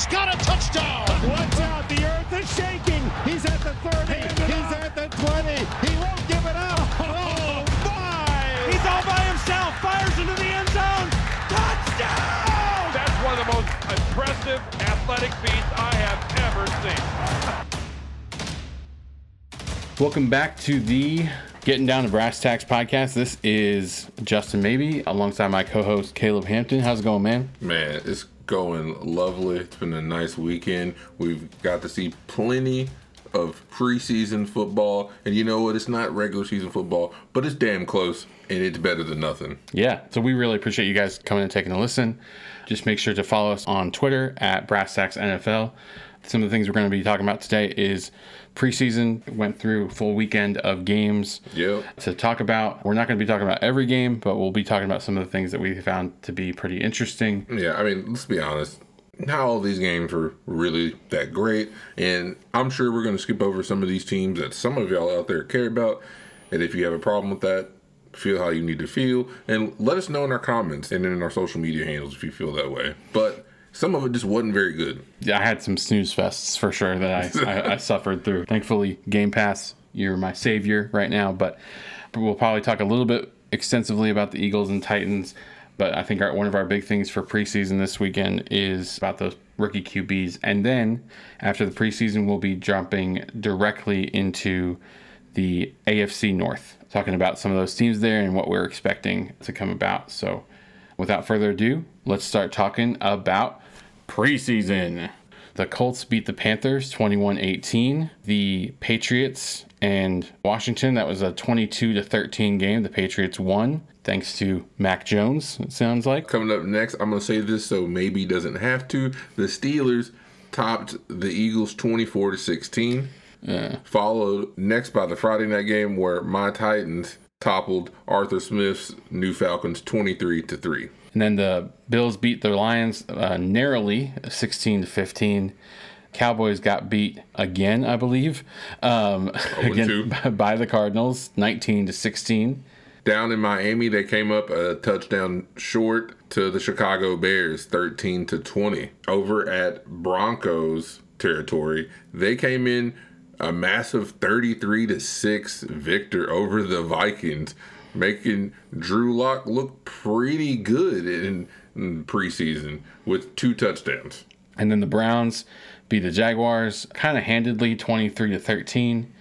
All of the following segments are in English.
He's got a touchdown. Watch out, the earth is shaking. He's at the 30. He's at the 20. He won't give it up. Oh, my. He's all by himself. Fires into the end zone. Touchdown! That's one of the most impressive athletic feats I have ever seen. Welcome back to the Getting Down to Brass Tacks podcast. This is Justin Maybe alongside my co host Caleb Hampton. How's it going, man? Man, it's going lovely. It's been a nice weekend. We've got to see plenty of preseason football. And you know what? It's not regular season football, but it's damn close and it's better than nothing. Yeah, so we really appreciate you guys coming and taking a listen. Just make sure to follow us on Twitter at Brass NFL. Some of the things we're going to be talking about today is preseason went through full weekend of games Yep. to talk about. We're not going to be talking about every game, but we'll be talking about some of the things that we found to be pretty interesting. Yeah, I mean, let's be honest. Not all these games were really that great, and I'm sure we're going to skip over some of these teams that some of y'all out there care about. And if you have a problem with that, feel how you need to feel, and let us know in our comments and in our social media handles if you feel that way. But some of it just wasn't very good. Yeah, I had some snooze fests for sure that I, I, I suffered through. Thankfully, Game Pass, you're my savior right now. But we'll probably talk a little bit extensively about the Eagles and Titans. But I think our, one of our big things for preseason this weekend is about those rookie QBs. And then after the preseason, we'll be jumping directly into the AFC North, talking about some of those teams there and what we're expecting to come about. So without further ado, let's start talking about preseason. The Colts beat the Panthers 21 18. The Patriots and Washington, that was a 22 to 13 game. The Patriots won thanks to Mac Jones, it sounds like. Coming up next, I'm going to say this so maybe doesn't have to. The Steelers topped the Eagles 24 to 16. Followed next by the Friday night game where my Titans toppled Arthur Smith's New Falcons 23 to 3. And then the Bills beat the Lions uh, narrowly, 16 to 15. Cowboys got beat again, I believe, um, again by, by the Cardinals, 19 to 16. Down in Miami, they came up a touchdown short to the Chicago Bears, 13 to 20. Over at Broncos territory, they came in a massive 33 to 6 victor over the Vikings, making Drew Lock look pretty good in, in preseason with two touchdowns. And then the Browns beat the Jaguars kind of handedly, 23 to 13.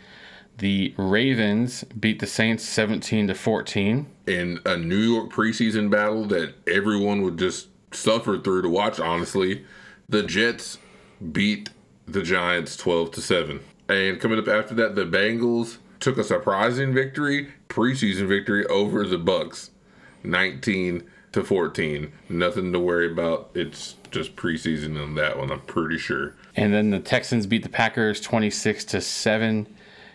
The Ravens beat the Saints 17 to 14. in a New York preseason battle that everyone would just suffer through to watch. Honestly, the Jets beat the Giants twelve to seven, and coming up after that, the Bengals took a surprising victory, preseason victory over the Bucks, nineteen to fourteen. Nothing to worry about. It's just preseason on that one. I'm pretty sure. And then the Texans beat the Packers 26 to 7.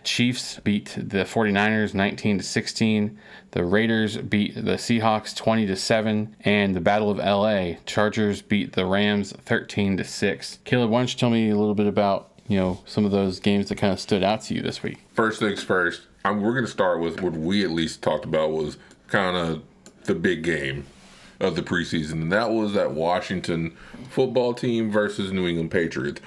Chiefs beat the 49ers 19 to 16. The Raiders beat the Seahawks 20 to 7 and the Battle of LA Chargers beat the Rams 13 to 6. Caleb, why don't you tell me a little bit about, you know, some of those games that kind of stood out to you this week? First things first, I'm, we're going to start with what we at least talked about was kind of the big game of the preseason, and that was that Washington football team versus New England Patriots.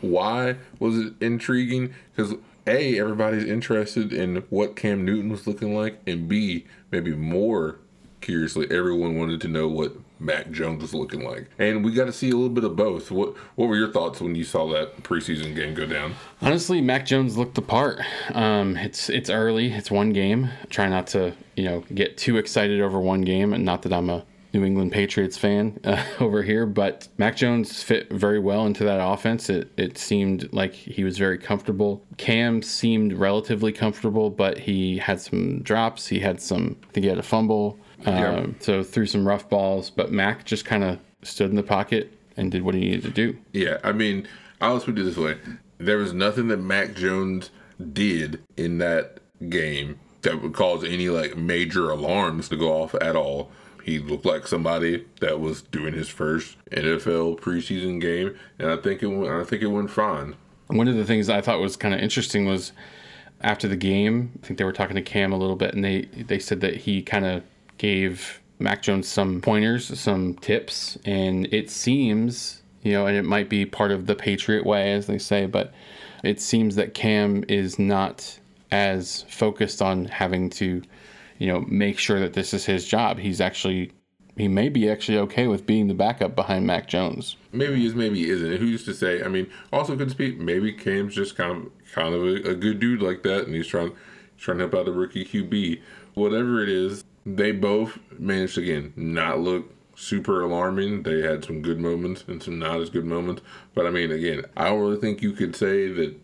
Why was it intriguing? Because A, everybody's interested in what Cam Newton was looking like, and B, maybe more curiously, everyone wanted to know what Mac Jones was looking like. And we got to see a little bit of both. What What were your thoughts when you saw that preseason game go down? Honestly, Mac Jones looked the part. Um, it's it's early. It's one game. Try not to you know get too excited over one game, and not that I'm a New England Patriots fan uh, over here, but Mac Jones fit very well into that offense. It it seemed like he was very comfortable. Cam seemed relatively comfortable, but he had some drops. He had some. I think he had a fumble. Yeah. Um, so threw some rough balls, but Mac just kind of stood in the pocket and did what he needed to do. Yeah, I mean, I'll put it this way: there was nothing that Mac Jones did in that game that would cause any like major alarms to go off at all. He looked like somebody that was doing his first NFL preseason game, and I think it. I think it went fine. One of the things I thought was kind of interesting was after the game, I think they were talking to Cam a little bit, and they they said that he kind of gave Mac Jones some pointers, some tips, and it seems you know, and it might be part of the Patriot way, as they say, but it seems that Cam is not as focused on having to, you know, make sure that this is his job. He's actually, he may be actually okay with being the backup behind Mac Jones. Maybe he is, maybe he isn't. Who used to say? I mean, also could speak. Maybe Cam's just kind of kind of a, a good dude like that, and he's trying trying to help out the rookie QB. Whatever it is, they both managed again not look super alarming. They had some good moments and some not as good moments. But I mean, again, I don't really think you could say that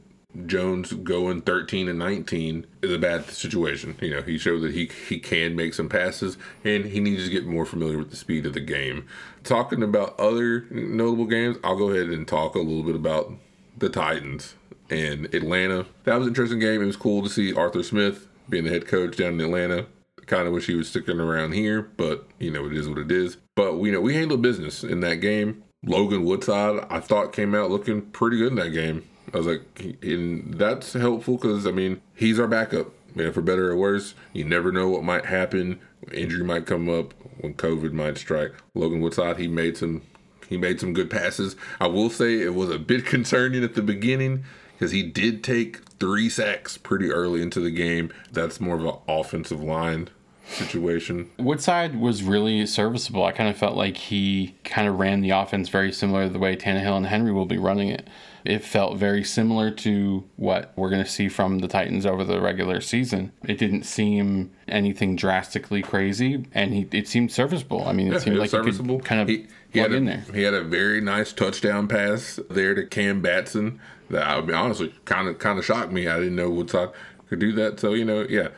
Jones going 13 and 19 is a bad situation. You know, he showed that he he can make some passes and he needs to get more familiar with the speed of the game. Talking about other notable games, I'll go ahead and talk a little bit about the Titans and Atlanta. That was an interesting game. It was cool to see Arthur Smith being the head coach down in Atlanta. Kind of wish he was sticking around here, but you know, it is what it is. But we you know we handled business in that game. Logan Woodside, I thought came out looking pretty good in that game. I was like, and that's helpful because I mean he's our backup. Man, for better or worse, you never know what might happen. Injury might come up when COVID might strike. Logan Woodside, he made some he made some good passes. I will say it was a bit concerning at the beginning because he did take three sacks pretty early into the game. That's more of an offensive line situation. Woodside was really serviceable. I kind of felt like he kind of ran the offense very similar to the way Tannehill and Henry will be running it. It felt very similar to what we're going to see from the Titans over the regular season. It didn't seem anything drastically crazy, and he, it seemed serviceable. I mean, it Yeah, seemed it like was he kind of He- he plug had a, in there. He had a very nice touchdown pass there to Cam Batson. That I mean, honestly kind of kind of shocked me. I didn't know Woodside could do that. So you know, yeah,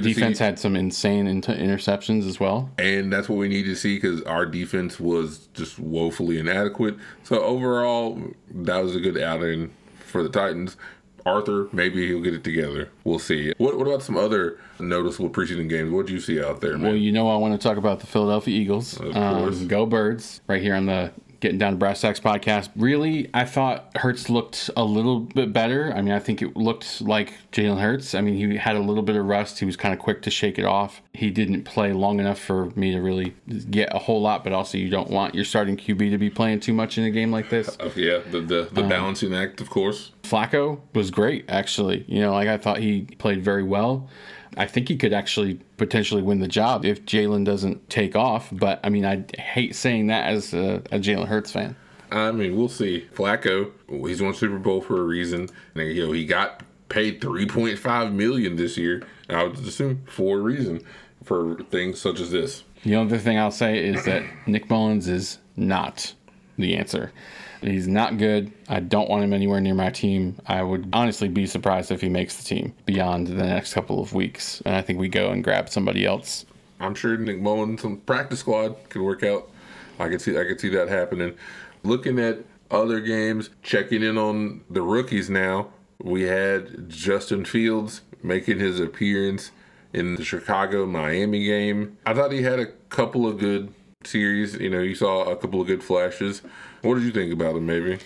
good Defense had some insane inter- interceptions as well. and that's what we need to see because our defense was just woefully inadequate. So overall, that was a good outing for the Titans. Arthur, maybe he'll get it together. We'll see. What, what about some other noticeable preseason games? What do you see out there, man? Well, you know, I want to talk about the Philadelphia Eagles. Of Um, go Birds! Right here on the Getting Down to Brass Tacks podcast. Really, I thought Hurts looked a little bit better. I mean, I think it looked like Jalen Hurts. I mean, he had a little bit of rust. He was kind of quick to shake it off. He didn't play long enough for me to really get a whole lot. But also, you don't want your starting QB to be playing too much in a game like this. Uh, yeah, the the, the Um, balancing act, of course. Flacco was great, actually. You know, like I thought he played very well. I think he could actually potentially win the job if Jalen doesn't take off. But I mean, I hate saying that as a, a Jalen Hurts fan. I mean, we'll see. Flacco, he's won Super Bowl for a reason. And, you know, he got paid three point five million this year. I would assume for a reason for things such as this. The other thing I'll say is that Nick Mullens is not the answer. He's not good. I don't want him anywhere near my team. I would honestly be surprised if he makes the team beyond the next couple of weeks. And I think we go and grab somebody else. I'm sure Nick Mullens, some practice squad could work out. I could see I could see that happening. Looking at other games, checking in on the rookies now. We had Justin Fields making his appearance in the Chicago Miami game. I thought he had a couple of good series. You know, you saw a couple of good flashes. What did you think about him, maybe?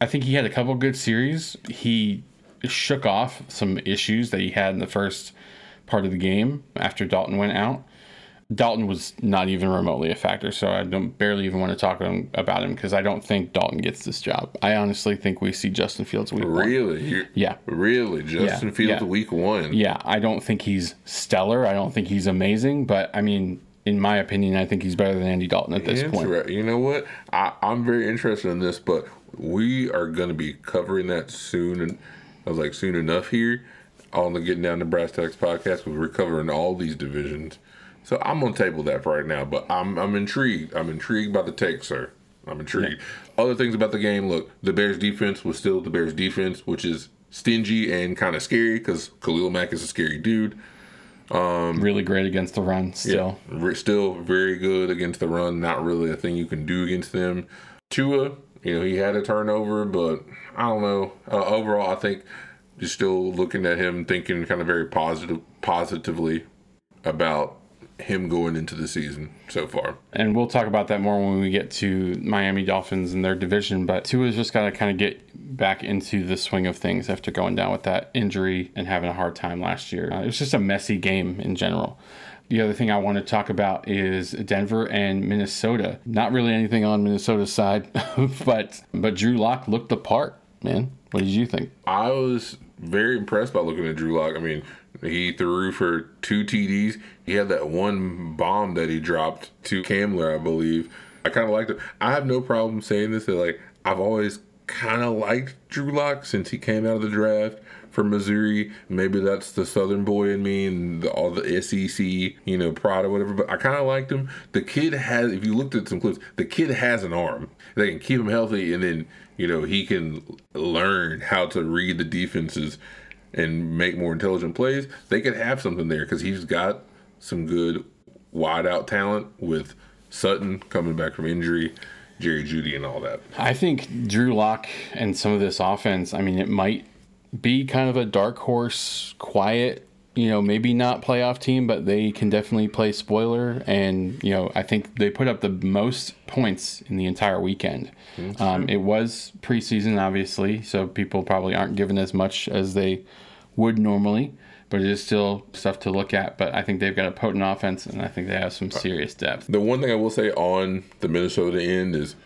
I think he had a couple good series. He shook off some issues that he had in the first part of the game after Dalton went out. Dalton was not even remotely a factor, so I don't barely even want to talk him, about him because I don't think Dalton gets this job. I honestly think we see Justin Fields week one. Really? You- Yeah. Really? Justin Yeah, Fields yeah. week one. Yeah, I don't think he's stellar. I don't think he's amazing, but I mean, in my opinion, I think he's better than Andy Dalton at this point. Inter- You know what? I, I'm very interested in this, but we are going to be covering that soon. And I was like, soon enough here on the Getting Down to Brass Tacks podcast because we're covering all these divisions. So I'm going to table that for right now, but I'm I'm intrigued. I'm intrigued by the take, sir. I'm intrigued. Other things about the game look, the Bears defense was still the Bears defense, which is stingy and kind of scary because Khalil Mack is a scary dude. Really great against the run still. Re- still very good against the run. Not really a thing you can do against them. Tua, you know, he had a turnover, but I don't know. Uh, overall, I think you're still looking at him thinking kind of very positive, positively about him going into the season so far. and we'll talk about that more when we get to Miami Dolphins and their division. But Tua's just got to kind of get back into the swing of things after going down with that injury and having a hard time last year. Uh, it was just a messy game in general. The other thing I want to talk about is Denver and Minnesota. Not really anything on Minnesota's side, but but Drew Lock looked the part, man. What did you think? I was very impressed by looking at Drew Lock. I mean, he threw for two TDs. He had that one bomb that he dropped to Kamler, I believe. I kind of liked it. I have no problem saying this. That like I've always kind of liked Drew Lock since he came out of the draft from Missouri. Maybe that's the Southern boy in me and the, all the SEC, you know, pride or whatever. But I kind of liked him. The kid has, if you looked at some clips, the kid has an arm. They can keep him healthy, and then you know he can learn how to read the defenses and make more intelligent plays. They could have something there because he's got some good wide out talent with Sutton coming back from injury. Jerry Jeudy, and all that. I think Drew Lock and some of this offense, I mean, it might be kind of a dark horse, quiet, you know, maybe not playoff team, but they can definitely play spoiler. And, you know, I think they put up the most points in the entire weekend. Um, it was preseason, obviously, so people probably aren't given as much as they would normally, but it is still stuff to look at. But I think they've got a potent offense, and I think they have some serious depth. The one thing I will say on the Minnesota end is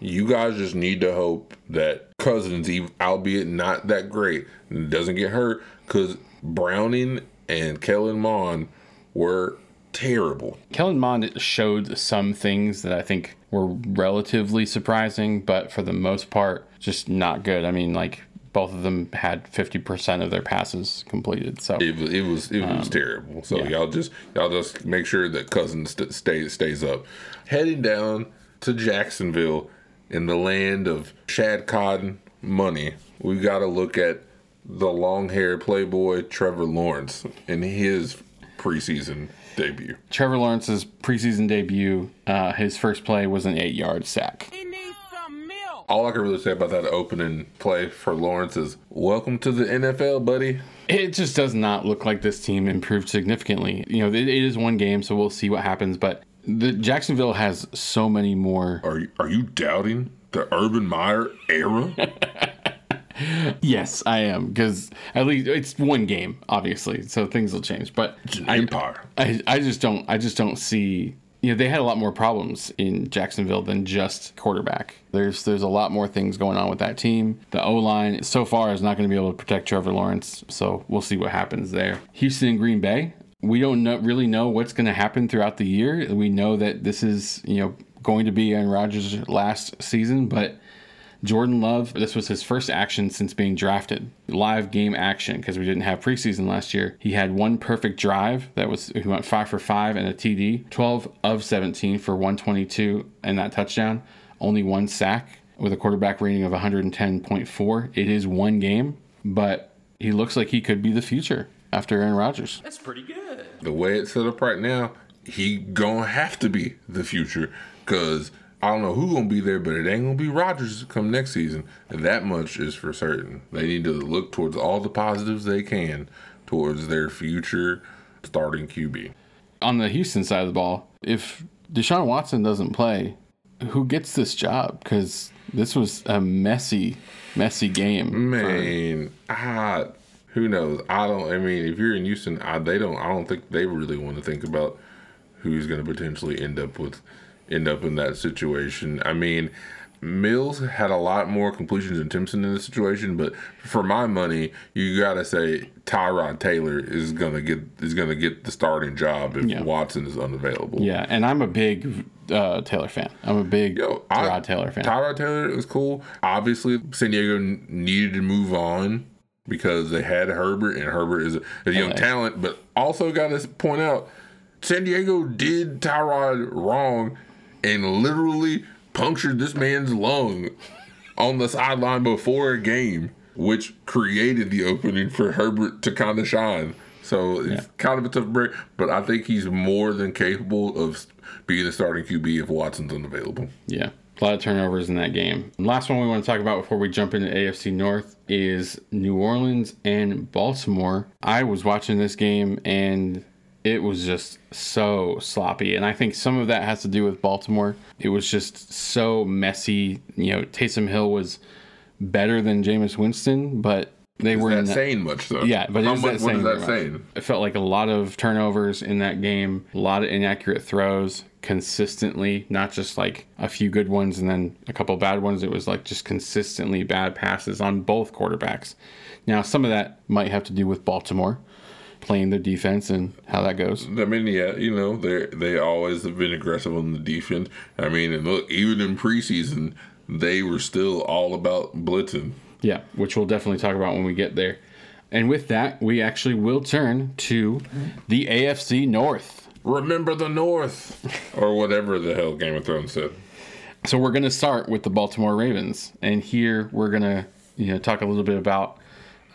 you guys just need to hope that Cousins, albeit not that great, doesn't get hurt because Browning and Kellen Mond were terrible. Kellen Mond showed some things that I think were relatively surprising, but for the most part, just not good. I mean, like both of them had 50% of their passes completed. So It was it was it was terrible. So yeah. y'all just y'all just make sure that Cousins st- stays stays up. Heading down to Jacksonville in the land of Shad Cotton money, we got to look at the long-haired playboy Trevor Lawrence in his preseason debut. Trevor Lawrence's preseason debut, uh, his first play was an eight yard sack. He needs some milk. All I can really say about that opening play for Lawrence is welcome to the NFL, buddy. It just does not look like this team improved significantly. You know, it, it is one game, so we'll see what happens. But the Jacksonville has so many more. Are you, are you doubting the Urban Meyer era? Yes, I am because at least it's one game, obviously, so things will change. But It's an I, empire. I, I just don't, I just don't see. You know, they had a lot more problems in Jacksonville than just quarterback. There's there's a lot more things going on with that team. The O line so far is not going to be able to protect Trevor Lawrence, so we'll see what happens there. Houston and Green Bay. We don't know, really know what's going to happen throughout the year. We know that this is you know going to be Aaron Rodgers' last season, but Jordan Love, this was his first action since being drafted. Live game action because we didn't have preseason last year. He had one perfect drive that was he went 5 for 5 and a TD, 12 of 17 for 122 and that touchdown. Only one sack with a quarterback rating of 110.4. It is one game, but he looks like he could be the future after Aaron Rodgers. That's pretty good. the way it's set up right now, he gonna have to be the future because I don't know who gonna be there, but it ain't gonna be Rodgers come next season. And that much is for certain. They need to look towards all the positives they can towards their future starting QB. On the Houston side of the ball, if Deshaun Watson doesn't play, who gets this job? Because this was a messy, messy game. Man, I who knows? I don't. I mean, if you're in Houston, I, they don't. I don't think they really want to think about who's going to potentially end up with end up in that situation. I mean, Mills had a lot more completions than Timpson in this situation, but for my money, you got to say Tyrod Taylor is gonna get is gonna get the starting job if Yeah. Watson is unavailable. Yeah, and I'm a big uh, Taylor fan. I'm a big Yo, I- Rod Taylor fan. Tyrod Taylor is cool. Obviously, San Diego n- needed to move on because they had Herbert, and Herbert is a, a young LA. talent. But also, got to point out, San Diego did Tyrod wrong and literally punctured this man's lung on the sideline before a game, which created the opening for Herbert to kind of shine. So it's kind of a tough break, but I think he's more than capable of being the starting QB if Watson's unavailable. Yeah. A lot of turnovers in that game. Last one we want to talk about before we jump into AFC North is New Orleans and Baltimore. I was watching this game and it was just so sloppy. And I think some of that has to do with Baltimore. It was just so messy. You know, Taysom Hill was better than Jameis Winston, but They were that- saying much though? Yeah, but How is much, that what is that saying? It felt like a lot of turnovers in that game, a lot of inaccurate throws consistently, not just like a few good ones and then a couple bad ones. It was like just consistently bad passes on both quarterbacks. Now, some of that might have to do with Baltimore playing their defense and how that goes. I mean, yeah, you know, they they always have been aggressive on the defense. I mean, and look, even in preseason, they were still all about blitzing. Yeah, which we'll definitely talk about when we get there. And with that, we actually will turn to the AFC North. Remember the North, or whatever the hell Game of Thrones said. So we're going to start with the Baltimore Ravens, and here we're going to you know talk a little bit about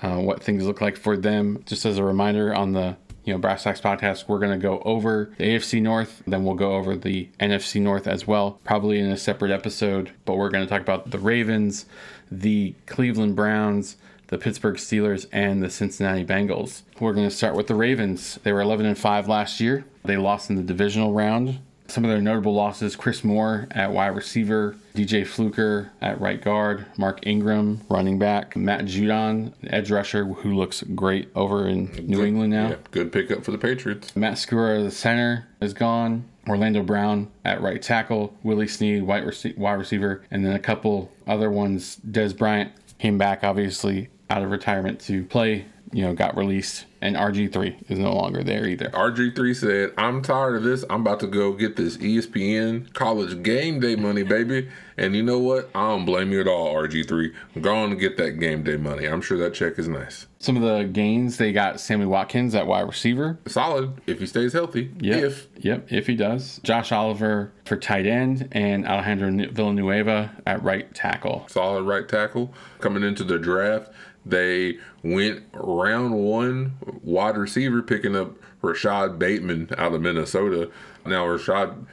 uh, what things look like for them. Just as a reminder, on the you know Brass Tacks podcast, we're going to go over the AFC North, then we'll go over the NFC North as well, probably in a separate episode. But we're going to talk about the Ravens, the Cleveland Browns. The Pittsburgh Steelers and the Cincinnati Bengals. We're going to start with the Ravens. They were 11 and 5 last year. They lost in the divisional round some of their notable losses Chris Moore at wide receiver, DJ Fluker at right guard, Mark Ingram, running back, Matt Judon, edge rusher, who looks great over in New England now. Yeah, good pickup for the Patriots. Matt Skura, the center, is gone. Orlando Brown at right tackle, Willie Snead, wide, wide receiver, and then a couple other ones. Dez Bryant came back, obviously, out of retirement to play, you know, got released. And RG3 is no longer there either. RG3 said, I'm tired of this. I'm about to go get this ESPN college game day money, baby. And you know what? I don't blame you at all, RG3. Go on and get that game day money. I'm sure that check is nice. Some of the gains they got Sammy Watkins at wide receiver. Solid if he stays healthy. Yep. If. Yep, if he does. Josh Oliver for tight end and Alejandro Villanueva at right tackle. Solid right tackle. Coming into the draft, they went round one wide receiver, picking up Rashod Bateman out of Minnesota. Now, Rashad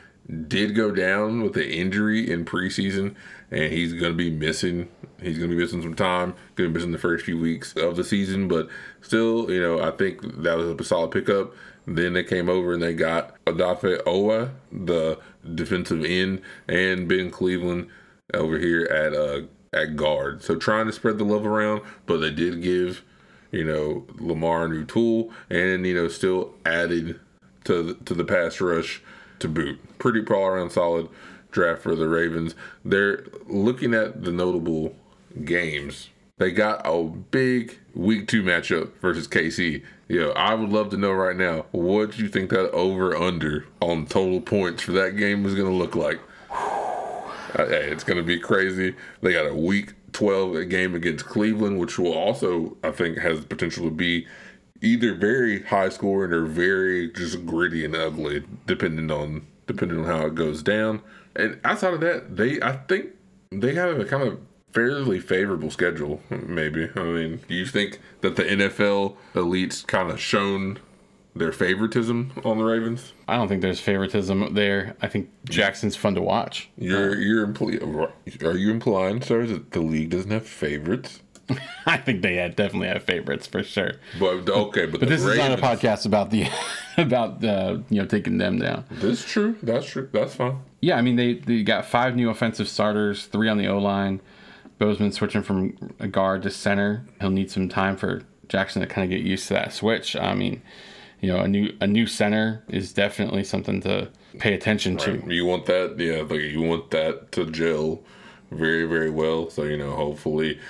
did go down with an injury in preseason, and he's going to be missing. He's going to be missing some time. Going to be missing the first few weeks of the season, but still, you know, I think that was a solid pickup. Then they came over and they got Odafe Oweh, the defensive end, and Ben Cleveland over here at uh at guard. So trying to spread the love around, but they did give, you know, Lamar a new tool, and you know, still added to the, to the pass rush to boot. Pretty all around solid draft for the Ravens. They're looking at the notable games. They got a big week two matchup versus KC. Yo, I would love to know right now what you think that over under on total points for that game is going to look like. Uh, hey, it's going to be crazy. They got a week 12 game against Cleveland, which will also, I think, has the potential to be either very high scoring or very just gritty and ugly, depending on depending on how it goes down. And outside of that, they I think they have a kind of fairly favorable schedule. Maybe I mean, do you think that the NFL elites kind of shown their favoritism on the Ravens? I don't think there's favoritism there. I think Jackson's fun to watch. You're you're impl- are you implying, sir, that the league doesn't have favorites? I think they had, definitely have favorites for sure. But okay, but, But this is not a podcast about the about uh, you know taking them down. That's true. That's true. That's fine. Yeah, I mean they they got five new offensive starters, three on the O line. Bozeman switching from a guard to center. He'll need some time for Jackson to kind of get used to that switch. I mean, you know, a new a new center is definitely something to pay attention to. You want that, yeah, like you want that to gel very, very well. So you know, hopefully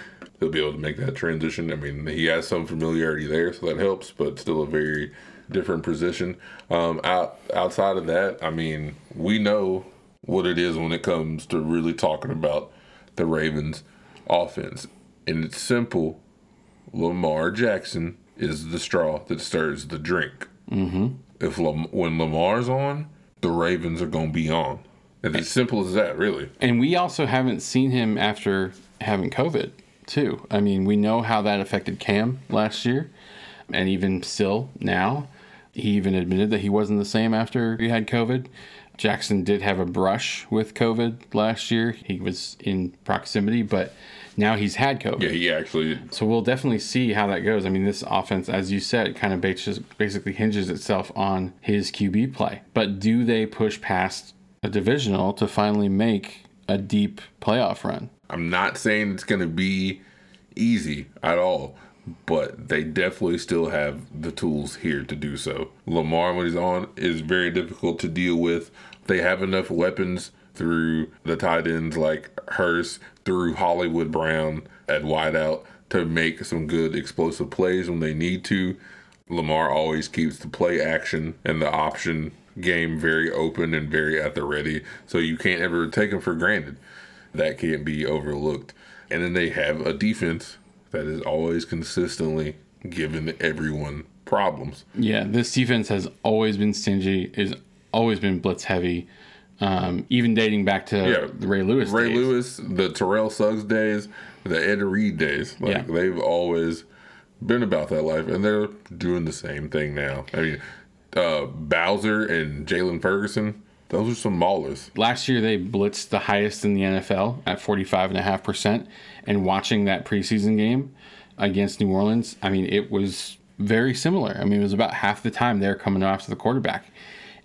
he'll be able to make that transition. I mean, he has some familiarity there, so that helps, but still a very different position. Um, out outside of that, I mean, we know what it is when it comes to really talking about the Ravens' offense, and it's simple. Lamar Jackson is the straw that stirs the drink. Mm-hmm. If Lam- when Lamar's on, the Ravens are gonna be on. It's as simple as that, really. And we also haven't seen him after having COVID, too. I mean, we know how that affected Cam last year, and even still now. He even admitted that he wasn't the same after he had COVID. Jackson did have a brush with COVID last year. He was in proximity, but now he's had COVID. Yeah, he actually. So we'll definitely see how that goes. I mean, this offense, as you said, kind of basically hinges itself on his QB play. But do they push past a divisional to finally make a deep playoff run? I'm not saying it's gonna be easy at all, but they definitely still have the tools here to do so. Lamar, when he's on, is very difficult to deal with. They have enough weapons through the tight ends like Hurst, through Hollywood Brown at wideout to make some good explosive plays when they need to. Lamar always keeps the play action and the option game very open and very at the ready, so you can't ever take him for granted. That can't be overlooked. And then they have a defense that is always consistently giving everyone problems. Yeah, this defense has always been stingy, is always been blitz heavy. Um, even dating back to Yeah. the Ray Lewis. Ray days. Lewis, the Terrell Suggs days, the Ed Reed days. Like Yeah. they've always been about that life, and they're doing the same thing now. I mean, uh, Bowser and Jaylon Ferguson, those are some maulers. Last year they blitzed the highest in the NFL at 45.5%. And watching that preseason game against New Orleans, I mean, it was very similar. I mean, it was about half the time they're coming after the quarterback.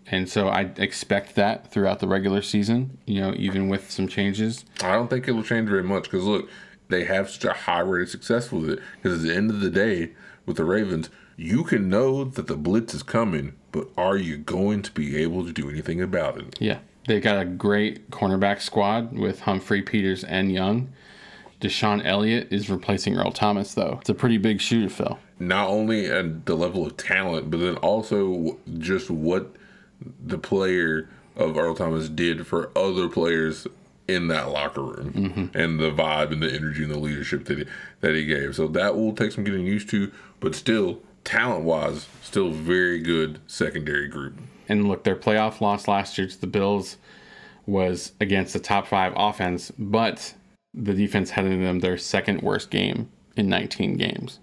And so I expect that throughout the regular season, you know, even with some changes. I don't think it'll change very much because look, they have such a high rate of success with it. Because at the end of the day, with the Ravens, you can know that the blitz is coming, but are you going to be able to do anything about it? Yeah. They got a great cornerback squad with Humphrey, Peters, and Young. DeShon Elliott is replacing Earl Thomas, though. It's a pretty big shoe to fill. Not only at the level of talent, but then also just what the player of Earl Thomas did for other players in that locker room mm-hmm. and the vibe and the energy and the leadership that he, that he gave. So that will take some getting used to, but still, talent wise, still very good secondary group. And look, their playoff loss last year to the Bills was against the top five offense, but the defense had in them their second worst game in 19 games.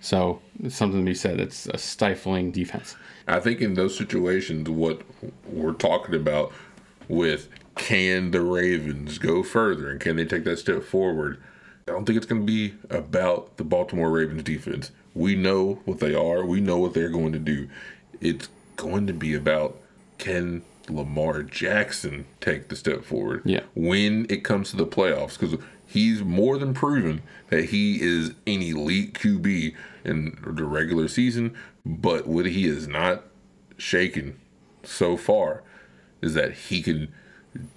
So it's something to be said. It's a stifling defense. I think in those situations, what we're talking about with can the Ravens go further and can they take that step forward? I don't think it's going to be about the Baltimore Ravens defense. We know what they are, we know what they're going to do. It's going to be about can Lamar Jackson take the step forward Yeah. when it comes to the playoffs because he's more than proven that he is an elite QB in the regular season. But what he is not shaken so far is that he can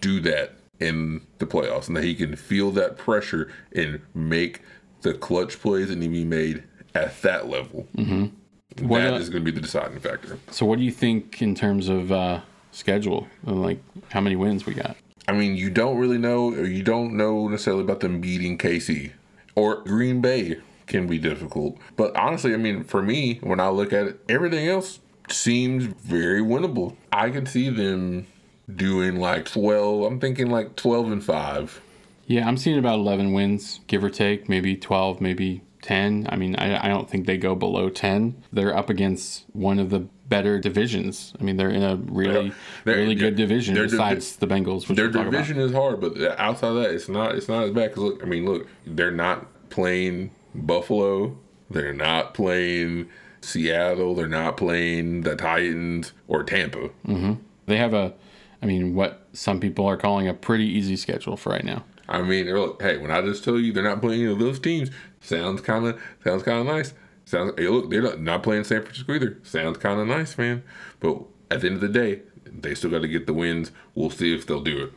do that in the playoffs and that he can feel that pressure and make the clutch plays that need to be made at that level. Mm-hmm. What, That uh, is going to be the deciding factor. So, what do you think in terms of uh, schedule? And like, how many wins we got? I mean, you don't really know, or you don't know necessarily about them beating KC or Green Bay can be difficult. But honestly, I mean, for me, when I look at it, everything else seems very winnable. I can see them doing like 12, I'm thinking like 12 and 5. Yeah, I'm seeing about 11 wins, give or take, maybe 12, maybe 10. I mean, I, I don't think they go below 10. They're up against one of the better divisions. I mean, they're in a really, They're- really good division their besides the Bengals, which Their talk about. division is hard, but outside of that, it's not it's not as bad. Because look, I mean, look, they're not playing Buffalo, they're not playing Seattle, they're not playing the Titans or Tampa. Mm-hmm. They have a, I mean, what some people are calling a pretty easy schedule for right now. I mean, look, hey, when I just tell you they're not playing any of those teams, sounds kind of sounds kind of nice. Sounds hey, look, they're not, not playing San Francisco either. Sounds kind of nice, man. But at the end of the day, they still got to get the wins. We'll see if they'll do it.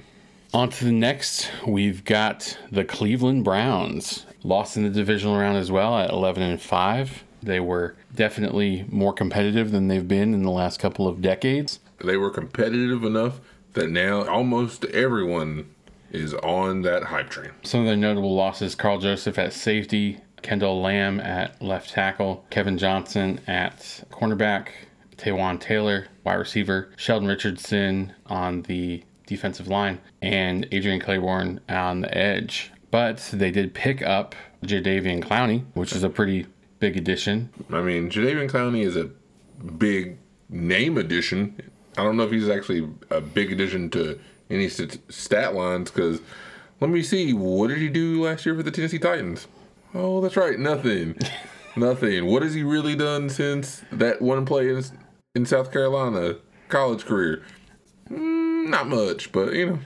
On to the next, we've got the Cleveland Browns. Lost in the divisional round as well at 11 and 5. They were definitely more competitive than they've been in the last couple of decades. They were competitive enough that now almost everyone is on that hype train. Some of their notable losses Karl Joseph at safety, Kendall Lamm at left tackle, Kevin Johnson at cornerback, Taywan Taylor, wide receiver, Sheldon Richardson on the defensive line, and Adrian Clayborn on the edge. But they did pick up Jadeveon Clowney, which is a pretty big addition. I mean, Jadeveon Clowney is a big name addition. I don't know if he's actually a big addition to any st- stat lines because let me see. What did he do last year for the Tennessee Titans? Oh, that's right, nothing, nothing. What has he really done since that one play in, in South Carolina college career? Mm, not much, but you know,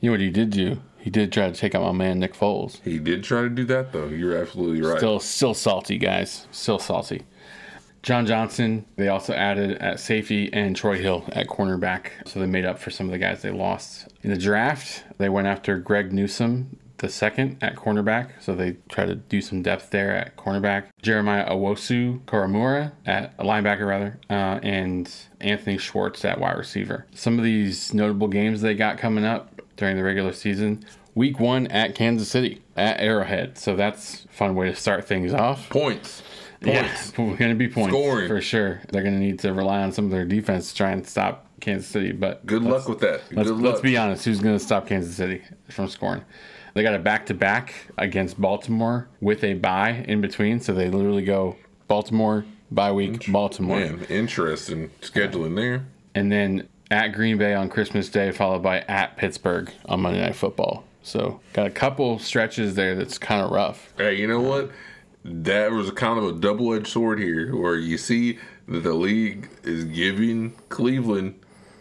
You know what he did do? He He did try to take out my man Nick Foles. He did try to do that though. You're absolutely right. Still, still salty, guys. Still salty. John Johnson, they also added at safety and Troy Hill at cornerback. So they made up for some of the guys they lost. In the draft, they went after Greg Newsome, the second at cornerback. So they tried to do some depth there at cornerback. Jeremiah Owusu Koramoah at a linebacker, rather, uh, and Anthony Schwartz at wide receiver. Some of these notable games they got coming up during the regular season. Week one at Kansas City at Arrowhead. So that's fun way to start things off. Points. Yeah, Points. going to be points Scoring. for sure. They're going to need to rely on some of their defense to try and stop Kansas City. But Good luck with that. Let's, Good let's be honest. Who's going to stop Kansas City from scoring? They got a back to back against Baltimore with a bye in between. So they literally go Baltimore, bye week, Baltimore. Man, interesting scheduling there. And then at Green Bay on Christmas Day, followed by at Pittsburgh on Monday Night Football. So got a couple stretches there that's kind of rough. Hey, you know what? That was kind of a double edged sword here where you see that the league is giving Cleveland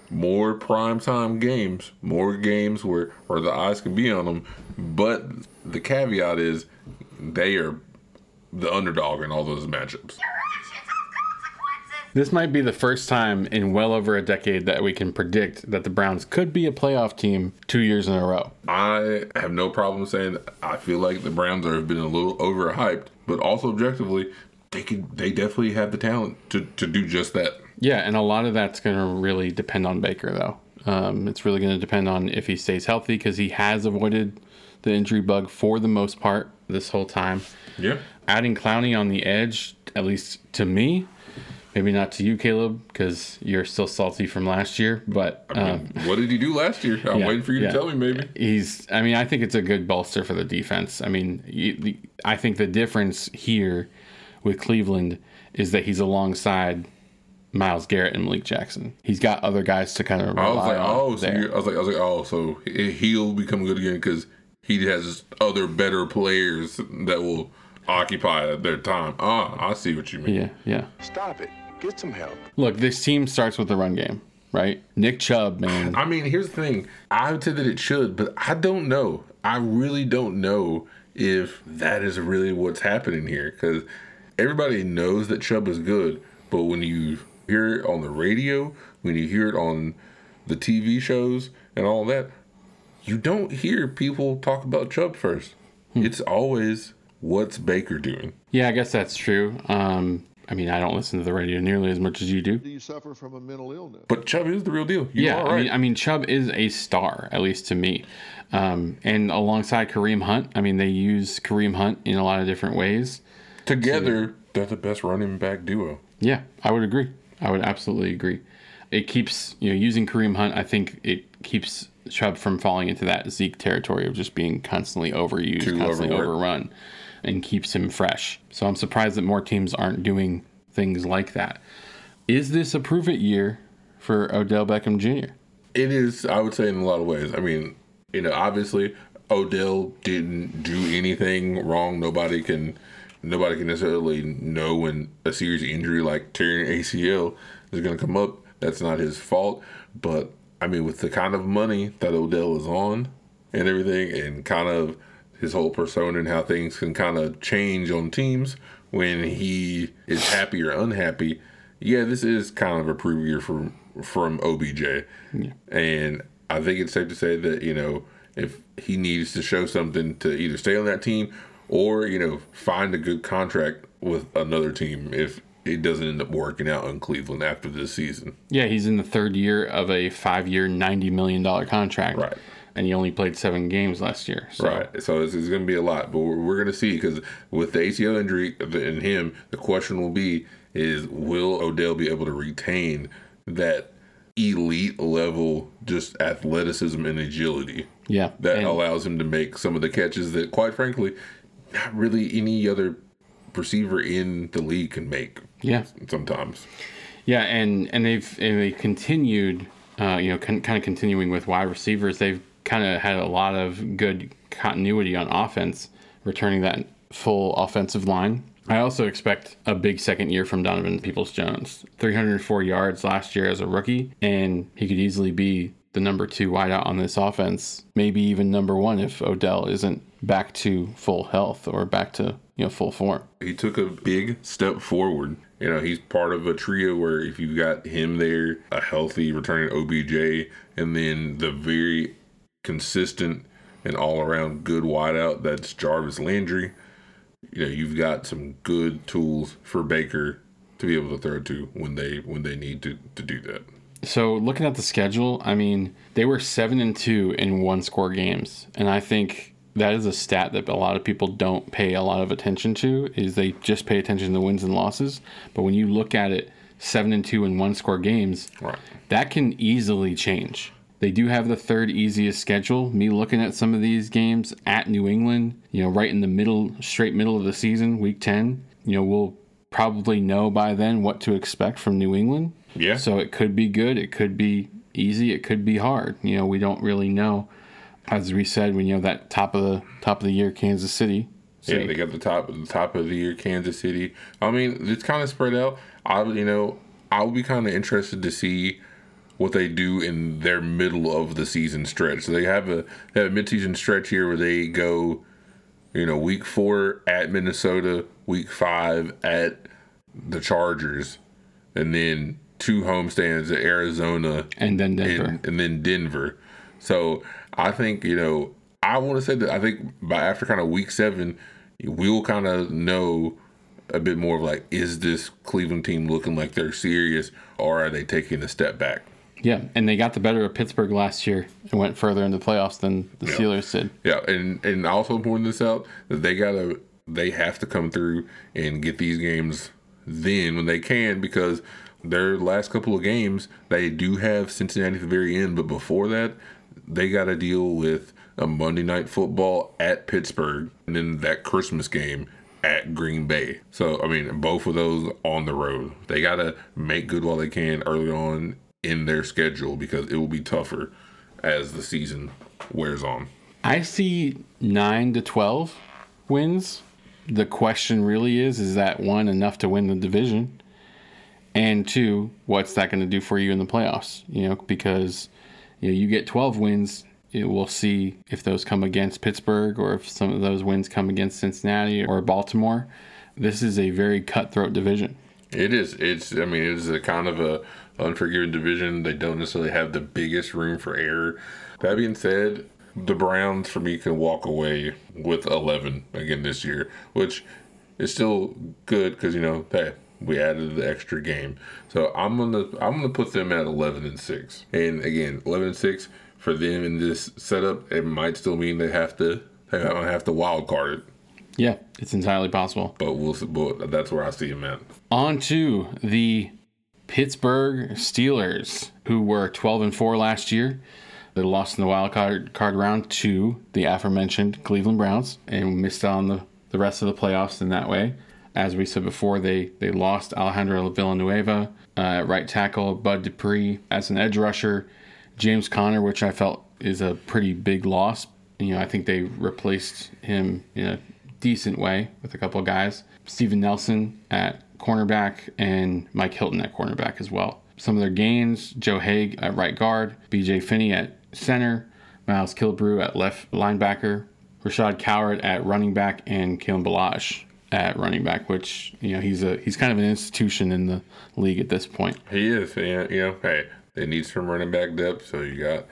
more primetime games, more games where, where the eyes can be on them. But the caveat is they are the underdog in all those matchups. This might be the first time in well over a decade that we can predict that the Browns could be a playoff team two years in a row. I have no problem saying that I feel like the Browns are have been a little overhyped, but also objectively, they can they definitely have the talent to, to do just that. Yeah, and a lot of that's going to really depend on Baker, though. Um, it's really going to depend on if he stays healthy because he has avoided the injury bug for the most part this whole time. Yeah. Adding Clowney on the edge, at least to me, maybe not to you, Caleb, because you're still salty from last year, but. Um, what did he do last year? I'm Yeah, waiting for you yeah. to tell me, maybe. He's. I mean, I think it's a good bolster for the defense. I mean, you, the, I think the difference here with Cleveland is that he's alongside Myles Garrett and Malik Jackson. He's got other guys to kind of rely I was like, on oh, so there. I was like, I was like, oh, so he- he'll become good again because he has other better players that will occupy their time. Ah, I see what you mean. yeah, yeah. Stop it. Get some help. Look, this team starts with the run game, right? Nick Chubb, man. I mean, here's the thing. I would say that it should, but I don't know. I really don't know if that is really what's happening here because everybody knows that Chubb is good, but when you hear it on the radio, when you hear it on the TV shows and all that, you don't hear people talk about Chubb first. It's always what's Baker doing. Yeah, I guess that's true. Um, I mean, I don't listen to the radio nearly as much as you do. Do you suffer from a mental illness? But Chubb is the real deal. You yeah, are I mean, I mean, Chubb is a star, at least to me. Um, and alongside Kareem Hunt, I mean, they use Kareem Hunt in a lot of different ways. Together, they're the best running back duo. Yeah, I would agree. I would absolutely agree. It keeps you know using Kareem Hunt. I think it keeps Chubb from falling into that Zeke territory of just being constantly overused, Too constantly overworked. overrun, and keeps him fresh. So I'm surprised that more teams aren't doing things like that. Is this a prove it year for Odell Beckham Jr.? It is, I would say, in a lot of ways. I mean, you know, obviously Odell didn't do anything wrong. Nobody can, nobody can necessarily know when a serious injury like tearing ACL is going to come up. That's not his fault. But I mean, with the kind of money that Odell is on and everything, and kind of his whole persona and how things can kind of change on teams when he is happy or unhappy. Yeah, this is kind of a preview year from from OBJ, yeah. and I think it's safe to say that you know if he needs to show something to either stay on that team or you know find a good contract with another team if it doesn't end up working out in Cleveland after this season. Yeah, he's in the third year of a five-year, ninety million dollar contract. Right. And he only played seven games last year. So. Right. So it's, it's going to be a lot, but we're, we're going to see because with the ACL injury in him, the question will be is will Odell be able to retain that elite level just athleticism and agility Yeah. that and- allows him to make some of the catches that quite frankly not really any other receiver in the league can make Yeah. sometimes. Yeah, and and they've and they continued, uh, you know, con- kind of continuing with wide receivers. They've kind of had a lot of good continuity on offense, returning that full offensive line. I also expect a big second year from Donovan Peoples Jones. 304 yards last year as a rookie, and he could easily be the number two wideout on this offense, maybe even number one if Odell isn't back to full health or back to you know full form. He took a big step forward. You know, he's part of a trio where if you've got him there, a healthy returning OBJ, and then the very consistent and all around good wideout that's Jarvis Landry, you know, you've got some good tools for Baker to be able to throw to when they when they need to, to do that. So looking at the schedule, I mean, they were seven and two in one score games, and I think that is a stat that a lot of people don't pay a lot of attention to. Is they just pay attention to wins and losses, but when you look at it, seven and two in one score games, Right. that can easily change. They do have the third easiest schedule. Me looking at some of these games at New England, you know, right in the middle, straight middle of the season, week 10, you know, we'll probably know by then what to expect from New England. Yeah. So it could be good, it could be easy, it could be hard. You know, we don't really know. As we said, when you have that top of the top of the year Kansas City. Yeah, they got the top of the top of the year Kansas City. I mean, it's kind of spread out. I you know I'll be kind of interested to see what they do in their middle of the season stretch. So they have a they have a midseason stretch here where they go, you know, week four at Minnesota, week five at the Chargers, and then two homestands at Arizona and then Denver. and, and then Denver. So I think you know I want to say that I think by after kind of week seven, we'll kind of know a bit more of like is this Cleveland team looking like they're serious or are they taking a step back? Yeah, and they got the better of Pittsburgh last year and went further into the playoffs than the Steelers did. Yeah, and and also pointing this out that they gotta they have to come through and get these games then when they can because their last couple of games they do have Cincinnati at the very end, but before that they got to deal with a Monday night football at Pittsburgh and then that Christmas game at Green Bay. So I mean both of those on the road. They got to make good while they can early on in their schedule because it will be tougher as the season wears on. I see nine to twelve wins. The question really is: is that one enough to win the division? And two, what's that going to do for you in the playoffs? You know, because you know you get twelve wins, it, we'll see if those come against Pittsburgh or if some of those wins come against Cincinnati or Baltimore. This is a very cutthroat division. It is. It's. I mean, it is a kind of a unforgiving division. They don't necessarily have the biggest room for error. That being said, the Browns for me can walk away with 11 again this year, which is still good because you know hey we added the extra game. So I'm gonna I'm gonna put them at 11 and six. And again, 11 and six for them in this setup, it might still mean they have to they don't have to wild card it, Yeah, it's entirely possible. but we'll. But that's where I see them at. On to the Pittsburgh Steelers, who were 12 and 4 last year. They lost in the wild card, card round to the aforementioned Cleveland Browns and missed out on the, the rest of the playoffs in that way. As we said before, they, they lost Alejandro Villanueva uh, right tackle, Bud Dupree as an edge rusher, James Conner, which I felt is a pretty big loss. You know, I think they replaced him in a decent way with a couple of guys. Steven Nelson at cornerback and Mike Hilton at cornerback as well. Some of their gains Joe Haeg at right guard, BJ Finney at center, Miles Killebrew at left linebacker, Rashaad Coward at running back, and Kalen Ballage at running back, which, you know, he's a he's kind of an institution in the league at this point. He is. Yeah, you know, hey, they need some running back depth, so you got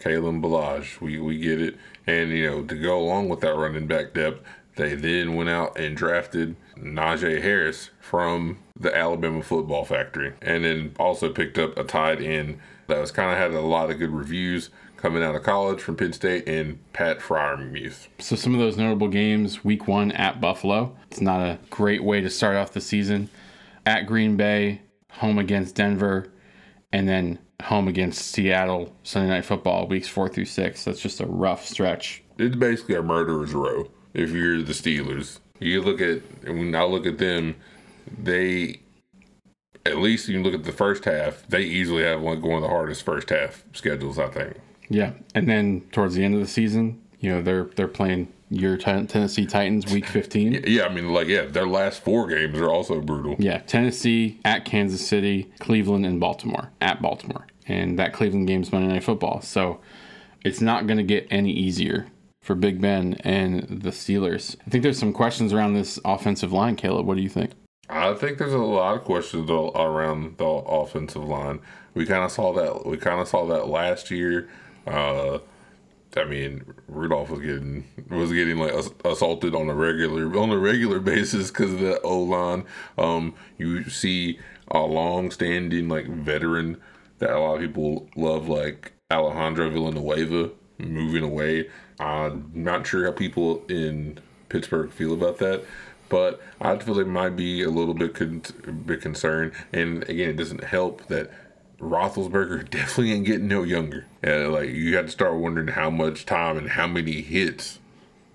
Kalen Ballage. We we get it. And you know, to go along with that running back depth, they then went out and drafted Najee Harris from the Alabama Football Factory, and then also picked up a tight end that was kind of had a lot of good reviews coming out of college from Penn State and Pat Freiermuth. So some of those notable games, week one at Buffalo. It's not a great way to start off the season. At Green Bay, home against Denver, and then home against Seattle Sunday night football weeks four through six. That's just a rough stretch. It's basically a murderer's row if you're the Steelers. You look at when I look at them, they at least you look at the first half, they easily have one one of the hardest first half schedules, I think. Yeah, and then towards the end of the season, you know they're they're playing your Ten- Tennessee Titans week 15. Yeah, I mean, like, yeah, their last four games are also brutal. Yeah, Tennessee at Kansas City, Cleveland, and Baltimore at Baltimore. And that Cleveland game's Monday Night Football. So it's not going to get any easier for Big Ben and the Steelers. I think there's some questions around this offensive line, Caleb. What do you think? I think there's a lot of questions around the offensive line. We kind of saw that. We kind of saw that last year. Uh, I mean, Rudolph was getting was getting like assaulted on a regular on a regular basis because of the O line. Um, you see a long standing like veteran that a lot of people love, like Alejandro Villanueva, moving away. I'm not sure how people in Pittsburgh feel about that. But I feel they might be a little bit con- bit concerned, and again, it doesn't help that Roethlisberger definitely ain't getting no younger. Uh, like you got to start wondering how much time and how many hits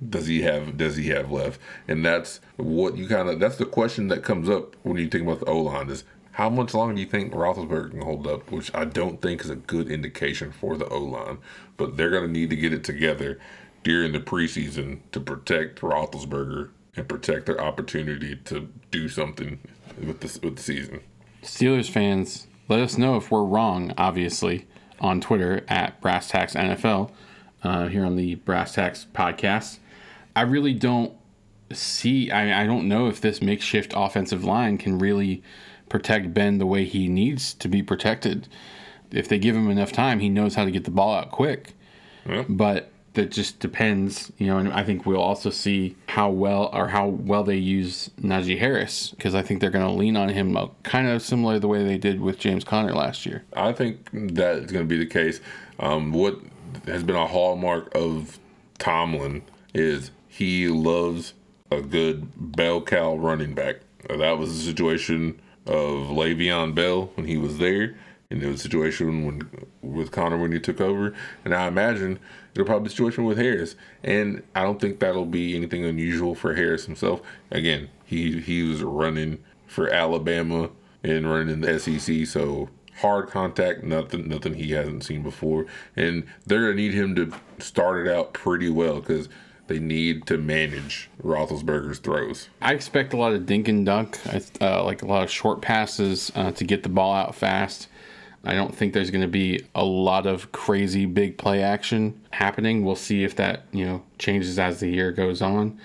does he have does he have left? And that's what you kind of that's the question that comes up when you think about the O line is how much longer do you think Roethlisberger can hold up? Which I don't think is a good indication for the O line, but they're going to need to get it together during the preseason to protect Roethlisberger and protect their opportunity to do something with the with the season. Steelers fans, let us know if we're wrong, obviously, on Twitter at Brass Tacks NFL, uh, here on the Brass Tacks podcast. I really don't see, I, I don't know if this makeshift offensive line can really protect Ben the way he needs to be protected. If they give him enough time, he knows how to get the ball out quick. But that just depends, you know, and I think we'll also see how well or how well they use Najee Harris because I think they're going to lean on him uh, kind of similar to the way they did with James Conner last year. I think that's going to be the case. Um, what has been a hallmark of Tomlin is he loves a good bell cow running back. That was the situation of Le'Veon Bell when he was there, and was situation when with Conner when he took over. And I imagine it'll probably be a situation with Harris. And I don't think that'll be anything unusual for Harris himself. Again, he he was running for Alabama and running in the SEC, so hard contact, nothing nothing he hasn't seen before. And they're gonna need him to start it out pretty well because they need to manage Roethlisberger's throws. I expect a lot of dink and dunk, uh, like a lot of short passes uh, to get the ball out fast. I don't think there's going to be a lot of crazy big play action happening. We'll see if that you know changes as the year goes on.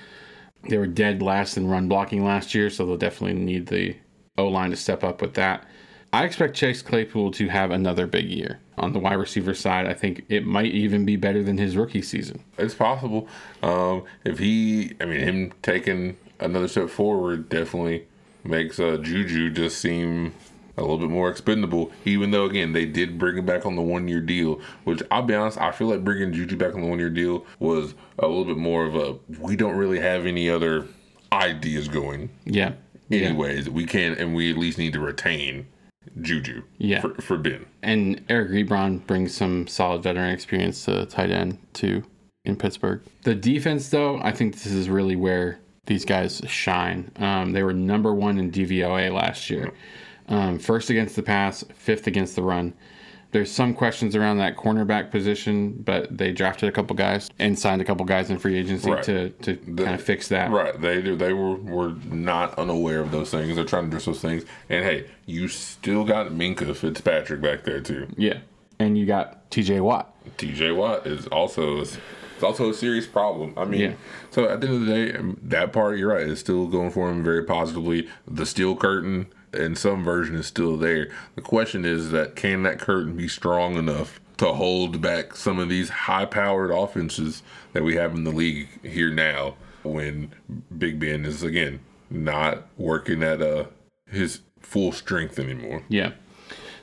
They were dead last in run blocking last year, so they'll definitely need the O line to step up with that. I expect Chase Claypool to have another big year on the wide receiver side. I think it might even be better than his rookie season. It's possible. Um, if he, I mean, him taking another step forward definitely makes uh, Juju just seem a little bit more expendable. Even though, again, they did bring him back on the one year deal, which I'll be honest, I feel like bringing Juju back on the one year deal was a little bit more of a we don't really have any other ideas going. Yeah. Anyways, we can, and we at least need to retain Juju Yeah. for, for Ben. And Eric Ebron brings some solid veteran experience to tight end too in Pittsburgh. The defense, though, I think this is really where these guys shine. Um, they were number one in DVOA last year, um, first against the pass, fifth against the run. There's some questions around that cornerback position, but they drafted a couple guys and signed a couple guys in free agency Right. to, to kind of fix that. Right. They. They were were not unaware of those things. They're trying to address those things. And hey, you still got Minkah Fitzpatrick back there too. Yeah. And you got TJ Watt. T.J. Watt is also it's also a serious problem. I mean, Yeah. so at the end of the day, that part you're right is still going for him very positively. The steel curtain in some version is still there. The question is that can that curtain be strong enough to hold back some of these high-powered offenses that we have in the league here now when Big Ben is again not working at uh his full strength anymore. Yeah.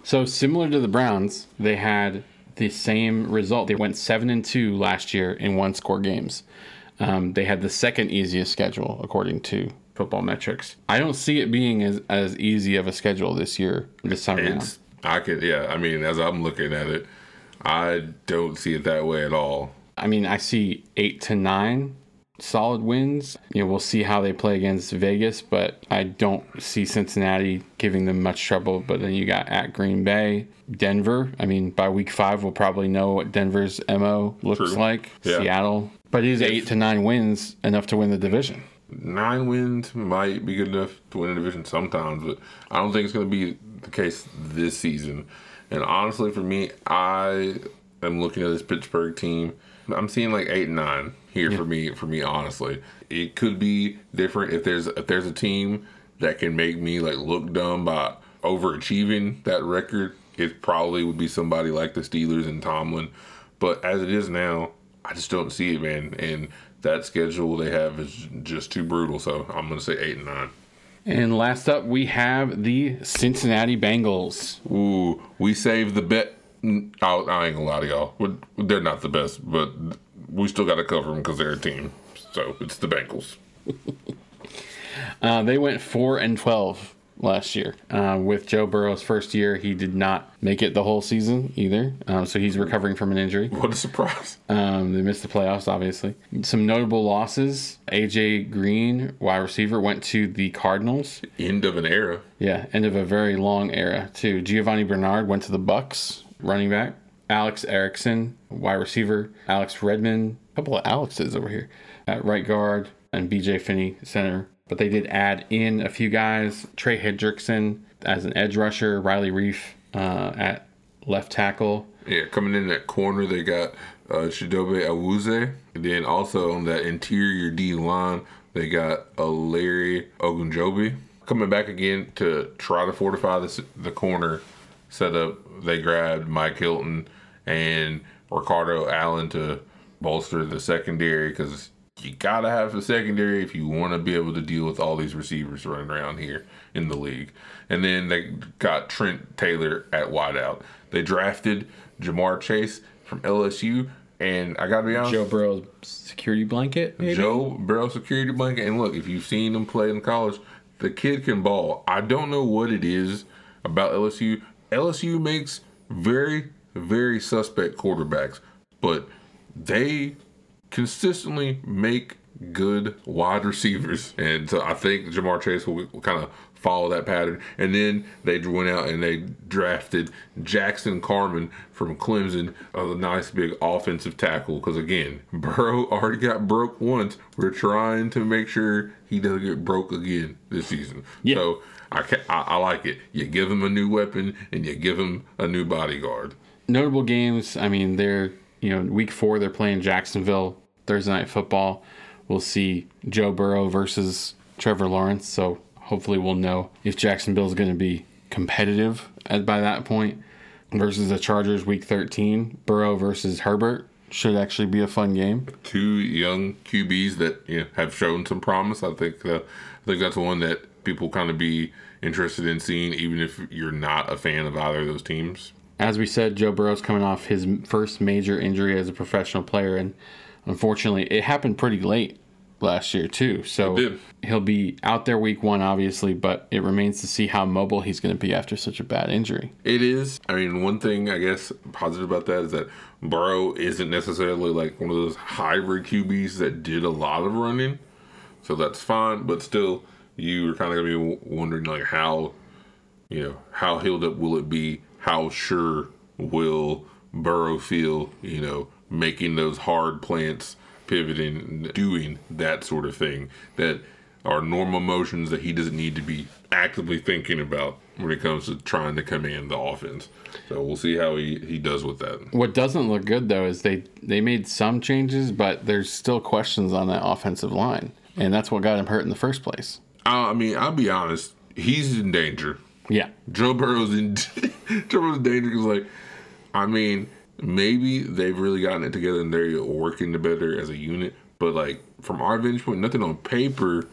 So similar to the Browns, they had the same result. They went seven and two last year in one score games. Um, they had the second easiest schedule according to Football Metrics. I don't see it being as, as easy of a schedule this year, this time around. I could yeah, I mean as I'm looking at it, I don't see it that way at all. I mean, I see eight to nine solid wins. You know, we'll see how they play against Vegas, but I don't see Cincinnati giving them much trouble. But then you got at Green Bay, Denver. I mean, by week five, we'll probably know what Denver's MO looks True. like. Yeah. Seattle. But is eight to nine wins enough to win the division? Nine wins might be good enough to win a division sometimes, but I don't think it's going to be the case this season. And honestly, for me, I am looking at this Pittsburgh team. I'm seeing like eight and nine here for me. For me, honestly, it could be different if there's if there's a team that can make me like look dumb by overachieving that record. It probably would be somebody like the Steelers and Tomlin. But as it is now, I just don't see it, man. And that schedule they have is just too brutal. So I'm going to say eight and nine. And last up, we have the Cincinnati Bengals. Ooh, we saved the bet. I, I ain't gonna lie to y'all. We're- They're not the best, but we still got to cover them because they're a team. So it's the Bengals. Uh, they went four and twelve last year. Uh, with Joe Burrow's first year, he did not make it the whole season either. Um, so he's recovering from an injury. What a surprise! Um, they missed the playoffs, obviously. Some notable losses. AJ Green, wide receiver, went to the Cardinals. End of an era. Yeah, end of a very long era too. Giovani Bernard went to the Bucks, running back. Alex Erickson, wide receiver. Alex Redmond, a couple of Alexes over here at right guard, and BJ Finney center. But they did add in a few guys. Trey Hendrickson as an edge rusher. Riley Reiff uh, at left tackle. Yeah, coming in that corner, they got uh, Chidobe Awuzie. And then also on that interior D line, they got a Larry Ogunjobi. Coming back again to try to fortify this, the corner setup, they grabbed Mike Hilton and Ricardo Allen to bolster the secondary because you gotta have a secondary if you want to be able to deal with all these receivers running around here in the league. And then they got Trent Taylor at wideout. They drafted Ja'Marr Chase from LSU, and I gotta be honest, Joe Burrow's security blanket. Maybe? Joe Burrow security blanket. And look, if you've seen him play in college, the kid can ball. I don't know what it is about LSU. LSU makes very, very suspect quarterbacks, but they consistently make good wide receivers. And so I think Ja'Marr Chase will, will kind of follow that pattern. And then they went out and they drafted Jackson Carman from Clemson, a nice big offensive tackle. Because again, Burrow already got broke once. We're trying to make sure he doesn't get broke again this season. Yeah. So I, ca I, I like it. You give him a new weapon and you give him a new bodyguard. notable games. I mean, they're you know week four they're playing Jacksonville Thursday night football. We'll see Joe Burrow versus Trevor Lawrence. So hopefully we'll know if Jacksonville is going to be competitive at, by that point. Versus the Chargers week 13, Burrow versus Herbert should actually be a fun game. two young QBs that you know, have shown some promise. I think uh, I think that's one that people kind of be interested in seeing, even if you're not a fan of either of those teams. As we said, Joe Burrow's coming off his first major injury as a professional player, and unfortunately, it happened pretty late last year too. So he'll be out there week one, obviously, but it remains to see how mobile he's going to be after such a bad injury. It is. I mean, one thing I guess positive about that is that Burrow isn't necessarily like one of those hybrid QBs that did a lot of running, so that's fine. But still, you are kind of gonna be wondering like how, you know, how healed up will it be? How sure will Burrow feel? You know, making those hard plants, pivoting, doing that sort of thing that are normal motions that he doesn't need to be actively thinking about when it comes to trying to command the offense. So we'll see how he, he does with that. What doesn't look good though is they they made some changes, but there's still questions on that offensive line, and that's what got him hurt in the first place. I I mean, I'll be honest, he's in danger. Yeah, Joe Burrow's in Joe Burrow's in danger because, like, I mean, maybe they've really gotten it together and they're working together as a unit. But like, from our vantage point, nothing on paper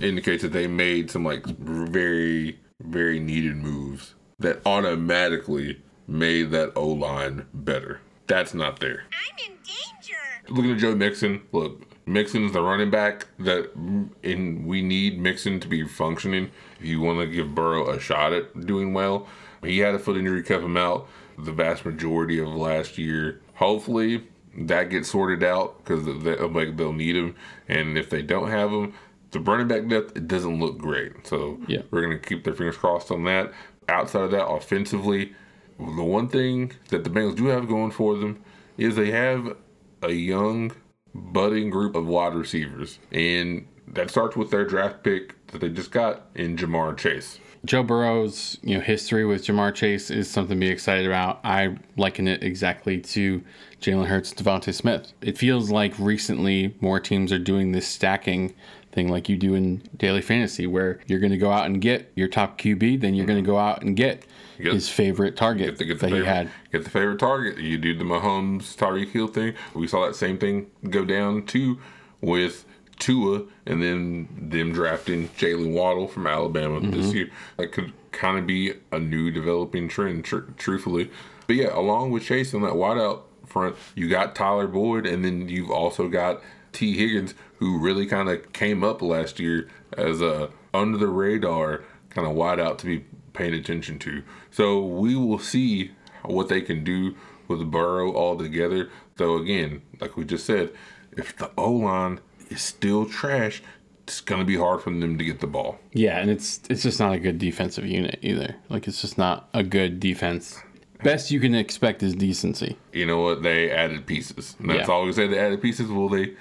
indicates that they made some like very very needed moves that automatically made that O line better. That's not there. I'm in danger. looking at Joe Mixon, look, Mixon's the running back that, and we need Mixon to be functioning. If you want to give Burrow a shot at doing well, he had a foot injury, kept him out the vast majority of last year. Hopefully, that gets sorted out because they, like they'll need them, and if they don't have them, the running back depth it doesn't look great. So Yeah. we're gonna keep their fingers crossed on that. Outside of that, offensively, the one thing that the Bengals do have going for them is they have a young, budding group of wide receivers, and that starts with their draft pick that they just got in Ja'Marr Chase. Joe Burrow's you know history with Ja'Marr Chase is something to be excited about. I liken it exactly to Jalen Hurts, DeVonta Smith. It feels like recently more teams are doing this stacking thing like you do in daily fantasy, where you're going to go out and get your top QB, then you're going to mm-hmm. go out and get Yep. his favorite target Get the, get the that he favorite, had. Get the favorite target. You do the Mahomes Tyreek Hill thing. We saw that same thing go down too with Tua, and then them drafting Jaylen Waddle from Alabama Mm-hmm. this year. That could kind of be a new developing trend, tr- truthfully. But yeah, along with Chase on that wideout front, you got Tyler Boyd, and then you've also got Tee Higgins, who really kind of came up last year as a under the radar kind of wideout to be paying attention to. So we will see what they can do with Burrow all together. Though again, like we just said, if the O line is still trash, it's gonna be hard for them to get the ball. Yeah, and it's it's just not a good defensive unit either. Like it's just not a good defense. Best you can expect is decency. You know what? They added pieces. And that's Yeah. all we say. They added pieces. Will they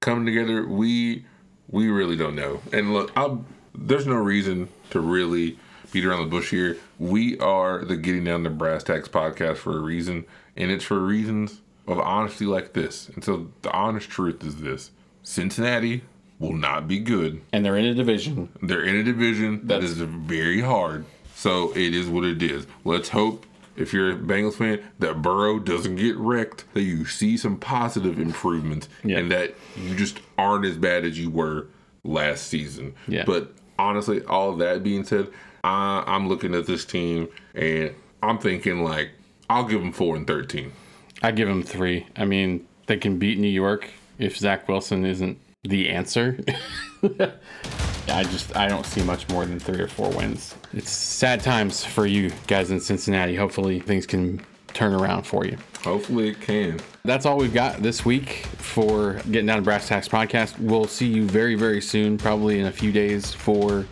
come together? We we really don't know. And look, i there's no reason to really beat around the bush here. We are the Getting Down to Brass Tacks podcast for a reason, and it's for reasons of honesty like this. And so the honest truth is this: Cincinnati will not be good. And they're in a division. They're in a division that That's- very hard. So it is what it is. Let's hope if you're a Bengals fan that Burrow doesn't get wrecked, that you see some positive improvements Yeah. and that you just aren't as bad as you were last season. Yeah. But honestly, all of that being said, I, I'm looking at this team and I'm thinking like I'll give them four and thirteen. I give them three. I mean, they can beat New York if Zach Wilson isn't the answer. I just I don't see much more than three or four wins. It's sad times for you guys in Cincinnati. Hopefully things can turn around for you. Hopefully it can. That's all we've got this week for Getting Down to Brass Tacks podcast. We'll see you very, very soon, probably in a few days, for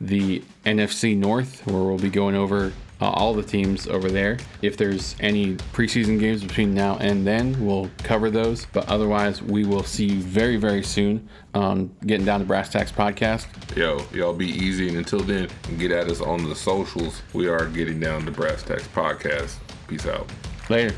the NFC North, where we'll be going over uh, all the teams over there. If there's any preseason games between now and then, we'll cover those. But otherwise, we will see you very, very soon on Getting Down to Brass Tacks podcast. Yo, y'all be easy and until then, get at us on the socials. We are getting down to Brass Tacks Podcast. Peace out. Later.